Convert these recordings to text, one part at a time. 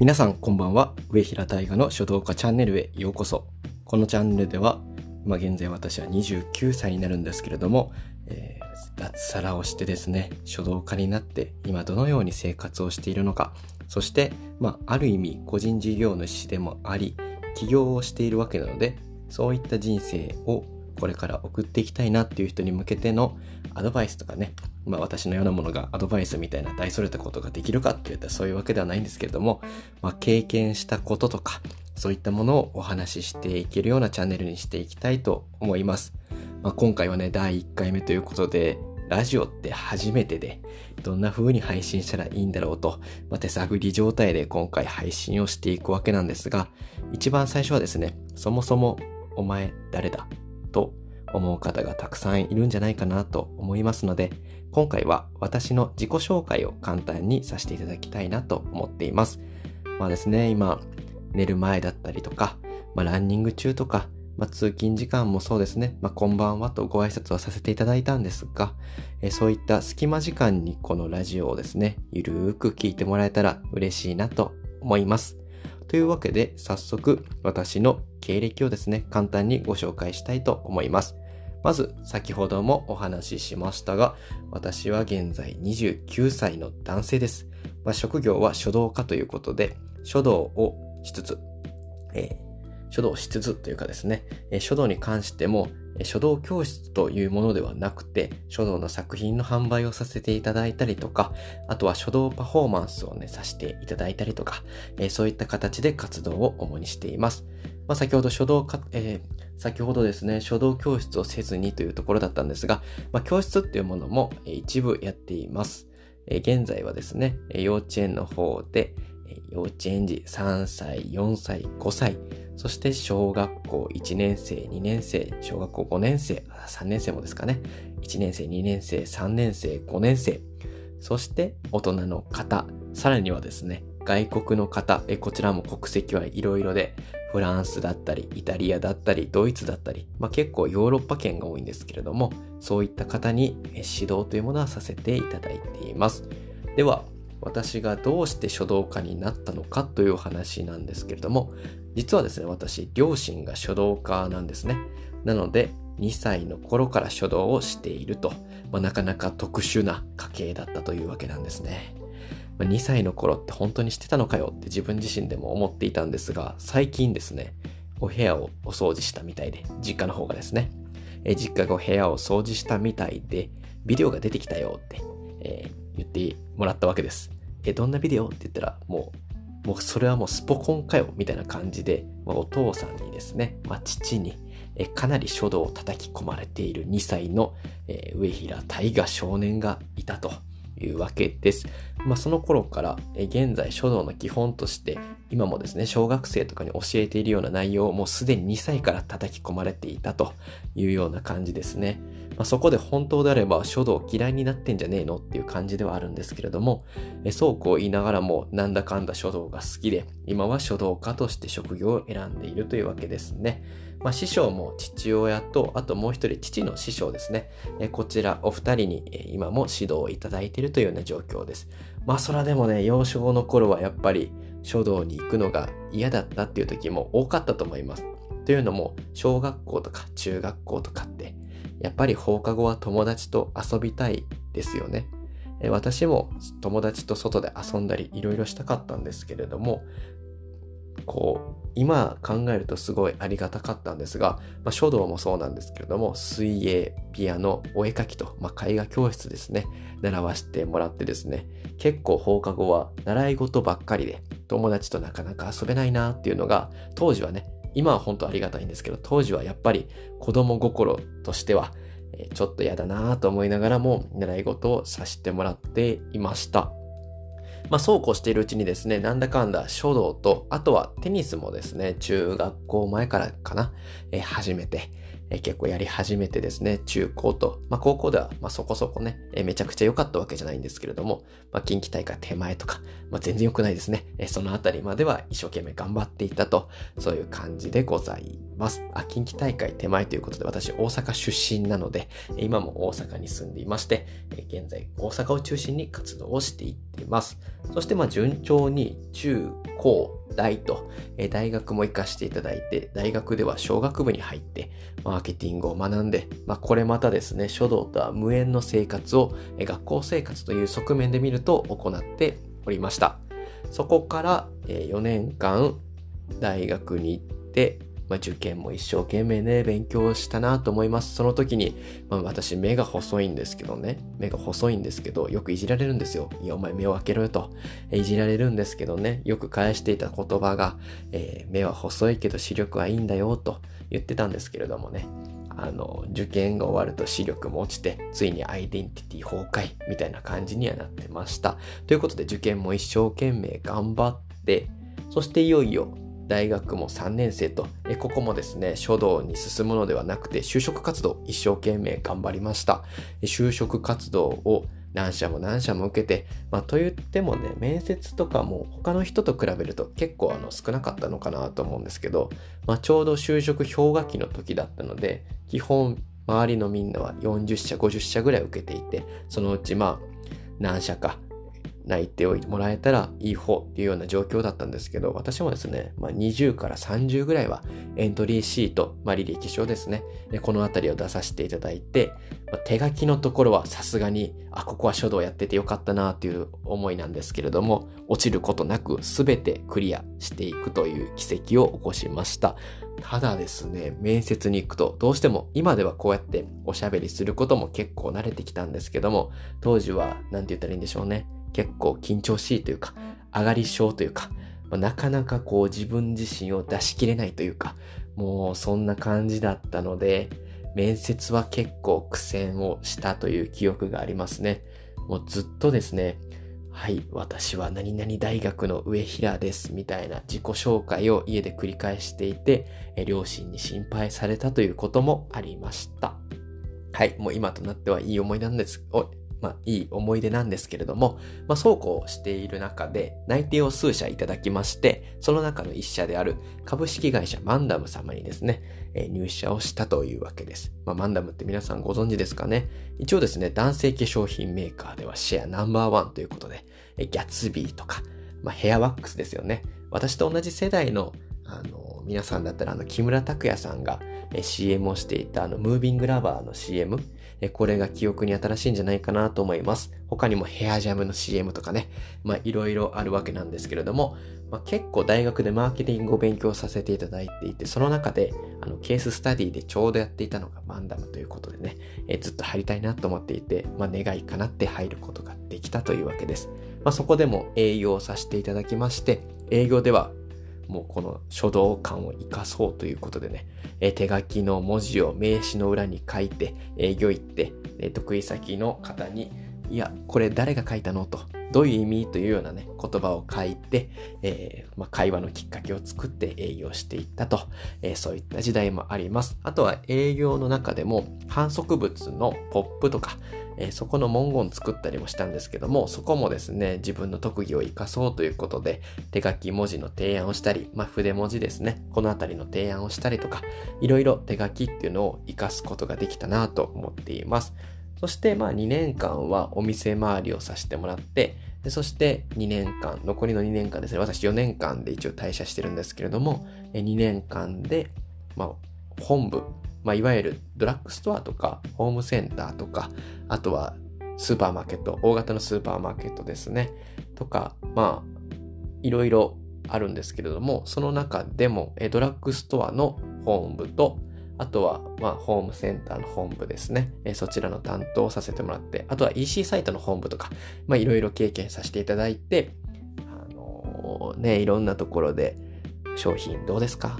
皆さんこんばんは。上平大河の書道家チャンネルへようこそ。このチャンネルでは今現在私は29歳になるんですけれども、えー、脱サラをしてですね書道家になって今どのように生活をしているのかそして、まあ、ある意味個人事業主でもあり起業をしているわけなのでそういった人生をこれから送っていきたいなっていう人に向けてのアドバイスとかね、まあ私のようなものがアドバイスみたいな大それたことができるかって言ったらそういうわけではないんですけれども、まあ経験したこととか、そういったものをお話ししていけるようなチャンネルにしていきたいと思います。まあ今回はね、第1回目ということで、ラジオって初めてで、どんな風に配信したらいいんだろうと、まあ、手探り状態で今回配信をしていくわけなんですが、一番最初はですね、そもそもお前誰だ？と思う方がたくさんいるんじゃないかなと思いますので、今回は私の自己紹介を簡単にさせていただきたいなと思っています。まあですね、今、寝る前だったりとか、まあランニング中とか、まあ通勤時間もそうですね、まあこんばんはとご挨拶をさせていただいたんですが、えそういった隙間時間にこのラジオをですね、ゆるーく聞いてもらえたら嬉しいなと思います。というわけで、早速私の経歴をですね、簡単にご紹介したいと思います。まず、先ほどもお話ししましたが、私は現在29歳の男性です。まあ、職業は書道家ということで、書道をしつつ、えー、書道しつつというかですね、え、書道に関しても、書道教室というものではなくて、書道の作品の販売をさせていただいたりとか、あとは書道パフォーマンスをね、させていただいたりとか、えー、そういった形で活動を主にしています。まあ、先ほど書道か、えー、先ほどですね、書道教室をせずにというところだったんですが、まあ、教室っていうものも一部やっています。えー、現在はですね、幼稚園の方で、幼稚園児3歳、4歳、5歳、そして小学校1年生、2年生、小学校5年生、3年生もですかね。1年生、2年生、3年生、5年生。そして大人の方。さらにはですね、外国の方。えこちらも国籍はいろいろで、フランスだったり、イタリアだったり、ドイツだったり、まあ、結構ヨーロッパ圏が多いんですけれども、そういった方に指導というものはさせていただいています。では、私がどうして書道家になったのかという話なんですけれども、実はですね、私、両親が書道家なんですね。なので、2歳の頃から書道をしていると、まあ、なかなか特殊な家系だったというわけなんですね。まあ、2歳の頃って本当にしてたのかよって自分自身でも思っていたんですが、最近ですね、お部屋をお掃除したみたいで、実家の方がですね、実家がお部屋を掃除したみたいで、ビデオが出てきたよって、えー言ってもらったわけです。え、どんなビデオ？って言ったら、もう、もうそれはもうスポコンかよ、みたいな感じで、まあ、お父さんにですね、まあ、父に、えかなり書道を叩き込まれている2歳の、えー、上平大河少年がいたというわけです。まあ、その頃から、え現在書道の基本として、今もですね、小学生とかに教えているような内容をもうすでに2歳から叩き込まれていたというような感じですね。まあ、そこで本当であれば書道嫌いになってんじゃねえのっていう感じではあるんですけれども、えそうこう言いながらもなんだかんだ書道が好きで、今は書道家として職業を選んでいるというわけですね。まあ、師匠も父親と、あともう一人父の師匠ですね。えこちらお二人に、今も指導をいただいているというような状況です。まあそらでもね、幼少の頃はやっぱり書道に行くのが嫌だったっていう時も多かったと思います。というのも、小学校とか中学校とかって、やっぱり放課後は友達と遊びたいですよね。私も友達と外で遊んだりいろいろしたかったんですけれども、こう、今考えるとすごいありがたかったんですが、まあ、書道もそうなんですけれども、水泳、ピアノ、お絵描きと、まあ、絵画教室ですね、習わせてもらってですね、結構放課後は習い事ばっかりで、友達となかなか遊べないなっていうのが、当時はね、今は本当ありがたいんですけど、当時はやっぱり子供心としては、ちょっと嫌だなと思いながらも、習い事をさせてもらっていました。まあ、そうこうしているうちにですね、なんだかんだ書道と、あとはテニスもですね、中学校前からかな、えー、始めて、え、結構やり始めてですね、中高と、まあ高校では、まそこそこね、え、めちゃくちゃ良かったわけじゃないんですけれども、まあ近畿大会手前とか、まあ全然良くないですね。え、そのあたりまでは一生懸命頑張っていたと、そういう感じでございます。あ、近畿大会手前ということで、私大阪出身なので、今も大阪に住んでいまして、現在大阪を中心に活動をしていっています。そしてまあ順調に中高大と、え大学も行かしていただいて、大学では小学部に入って、マーケティングを学んで、まあ、これまたですね、書道とは無縁の生活を、え学校生活という側面で見ると行っておりました。そこから、え4年間大学に行って、まあ、受験も一生懸命ね、勉強したなと思います。その時に、まあ、私目が細いんですけどね、目が細いんですけど、よくいじられるんですよ。いや、お前目を開けろよと。えいじられるんですけどね、よく返していた言葉が、えー、目は細いけど視力はいいんだよと言ってたんですけれどもね、あの、受験が終わると視力も落ちて、ついにアイデンティティ崩壊みたいな感じにはなってました。ということで受験も一生懸命頑張って、そしていよいよ大学も3年生と、えここもですね、書道に進むのではなくて、就職活動一生懸命頑張りました。就職活動を何社も何社も受けて、まあ、と言ってもね、面接とかも他の人と比べると結構あの少なかったのかなと思うんですけど、まあ、ちょうど就職氷河期の時だったので、基本周りのみんなは40社、50社ぐらい受けていて、そのうちまあ何社か内定をもらえたらいい方っていうような状況だったんですけど、私もですね、まあ、20から30ぐらいはエントリーシート、まあ、履歴書ですね、このあたりを出させていただいて、まあ、手書きのところはさすがに、あ、ここは書道やっててよかったなっていう思いなんですけれども、落ちることなく全てクリアしていくという奇跡を起こしました。ただですね、面接に行くと、どうしても今ではこうやっておしゃべりすることも結構慣れてきたんですけども、当時は、なんて言ったらいいんでしょうね。結構緊張しいというか、上がり症というか、まあ、なかなかこう自分自身を出し切れないというか、もうそんな感じだったので、面接は結構苦戦をしたという記憶がありますね。もうずっとですね、はい、私は何々大学の上平です、みたいな自己紹介を家で繰り返していて、両親に心配されたということもありました。はい、もう今となってはいい思いなんです。おまあ、いい思い出なんですけれども、まあ、そうこうしている中で内定を数社いただきまして、その中の一社である株式会社マンダム様にですね、えー、入社をしたというわけです。まあ、マンダムって皆さんご存知ですかね？一応ですね、男性化粧品メーカーではシェアナンバーワンということで、えギャツビーとか、まあ、ヘアワックスですよね。私と同じ世代のあの、皆さんだったらあの、木村拓哉さんが CM をしていたあの、ムービングラバーの CM、これが記憶に新しいんじゃないかなと思います。他にもヘアジャムの CM とかね、まあいろいろあるわけなんですけれども、まあ、結構大学でマーケティングを勉強させていただいていて、その中であのケーススタディでちょうどやっていたのがマンダムということでね、えずっと入りたいなと思っていて、まあ願いかなって入ることができたというわけです。まあそこでも営業をさせていただきまして、営業ではもうこの書道感を活かそうということでね、え手書きの文字を名刺の裏に書いて、営業行って、え得意先の方に、いや、これ誰が書いたのと、どういう意味というようなね、言葉を書いて、えー、まあ、会話のきっかけを作って営業していったと、えー、そういった時代もあります。あとは営業の中でも反則物のポップとか、えー、そこの文言作ったりもしたんですけども、そこもですね、自分の特技を活かそうということで、手書き文字の提案をしたり、まあ、筆文字ですね、このあたりの提案をしたりとか、いろいろ手書きっていうのを活かすことができたなと思っています。そしてまあ2年間はお店回りをさせてもらって、でそして2年間、残りの2年間ですね、私4年間で一応退社してるんですけれども、2年間で、まあ、本部、まあ、いわゆるドラッグストアとか、ホームセンターとか、あとはスーパーマーケット、大型のスーパーマーケットですね。とか、まあ、いろいろあるんですけれども、その中でも、ドラッグストアの本部と、あとは、まあ、ホームセンターの本部ですね。えそちらの担当をさせてもらって、あとは EC サイトの本部とか、まあ、いろいろ経験させていただいて、あのー、ね、いろんなところで、商品どうですか？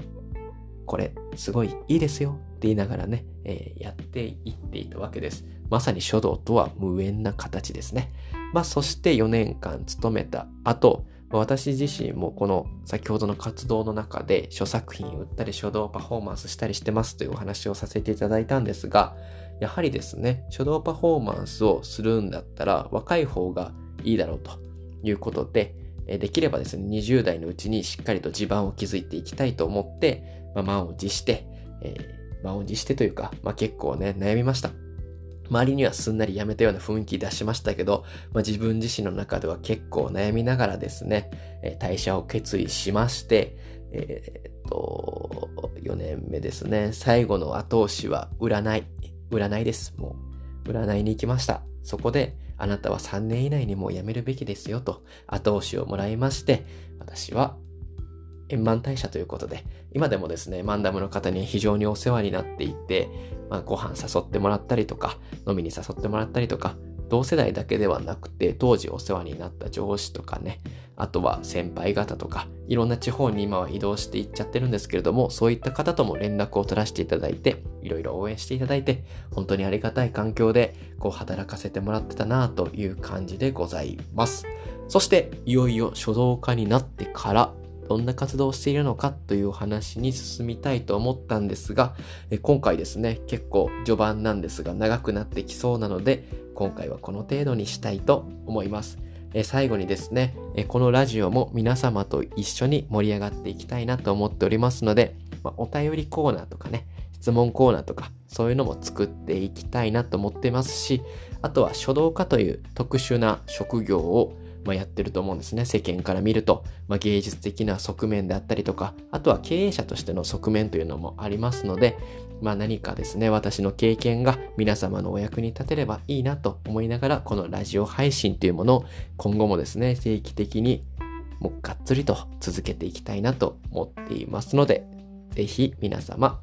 これ、すごいいいですよ言いながらね、えー、やっていっていたわけです。まさに書道とは無縁な形ですね。まあ、そして4年間勤めた後、私自身もこの先ほどの活動の中で書作品売ったり書道パフォーマンスしたりしてますというお話をさせていただいたんですが、やはりですね、書道パフォーマンスをするんだったら若い方がいいだろうということで、できればですね、20代のうちにしっかりと地盤を築いていきたいと思って、まあ、満を持して、えー、満を持してというか、まあ、結構ね、悩みました。周りにはすんなりやめたような雰囲気出しましたけど、まあ、自分自身の中では結構悩みながらですね、え退社を決意しまして、えー、っと、4年目ですね。最後の後押しは占い。占いです。もう、占いに行きました。そこで、あなたは3年以内にもう辞めるべきですよと後押しをもらいまして、私は円満退社ということで、今でもですね、マンダムの方に非常にお世話になっていて、まあ、ご飯誘ってもらったりとか、飲みに誘ってもらったりとか、同世代だけではなくて、当時お世話になった上司とかね、あとは先輩方とか、いろんな地方に今は移動していっちゃってるんですけれども、そういった方とも連絡を取らせていただいて、いろいろ応援していただいて、本当にありがたい環境で、こう働かせてもらってたなという感じでございます。そして、いよいよ書道家になってから、どんな活動をしているのかという話に進みたいと思ったんですが、今回ですね、結構序盤なんですが長くなってきそうなので、今回はこの程度にしたいと思います。最後にですね、このラジオも皆様と一緒に盛り上がっていきたいなと思っておりますので、お便りコーナーとかね、質問コーナーとか、そういうのも作っていきたいなと思ってますし、あとは書道家という特殊な職業をまあ、やってると思うんですね。世間から見ると、まあ、芸術的な側面であったりとか、あとは経営者としての側面というのもありますので、まあ、何かですね、私の経験が皆様のお役に立てればいいなと思いながら、このラジオ配信というものを今後もですね、定期的にもうがっつりと続けていきたいなと思っていますので、ぜひ皆様、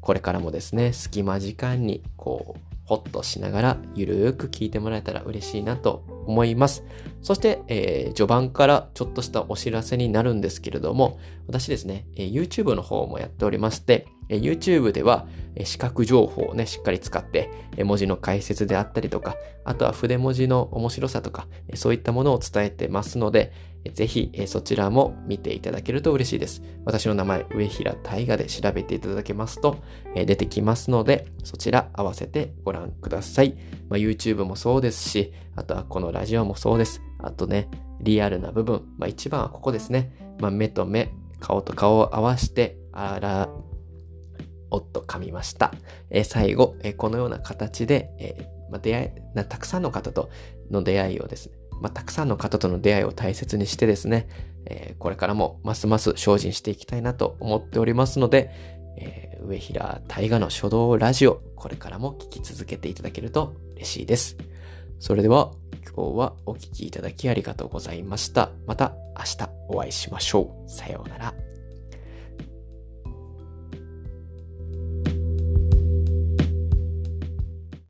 これからもですね、隙間時間にこう、ほっとしながらゆるーく聞いてもらえたら嬉しいなと思います。そして、えー、序盤からちょっとしたお知らせになるんですけれども、私ですね、えー、YouTube の方もやっておりまして、えー、YouTube では、え視覚情報をね、しっかり使って、え文字の解説であったりとか、あとは筆文字の面白さとか、えそういったものを伝えてますので、ぜひ、そちらも見ていただけると嬉しいです。私の名前、上平大河で調べていただけますと、出てきますので、そちら合わせてご覧ください。まあ、YouTube もそうですし、あとはこのラジオもそうです。あとね、リアルな部分。まあ、一番はここですね。まあ、目と目、顔と顔を合わせて、あら、おっと噛みました。え最後、えこのような形で、えま、出会いたくさんの方との出会いをですね、まあ、たくさんの方との出会いを大切にしてですね、えー、これからもますます精進していきたいなと思っておりますので、えー、上平大河の書道ラジオ、これからも聞き続けていただけると嬉しいです。それでは、今日はお聴きいただきありがとうございました。また明日お会いしましょう。さようなら。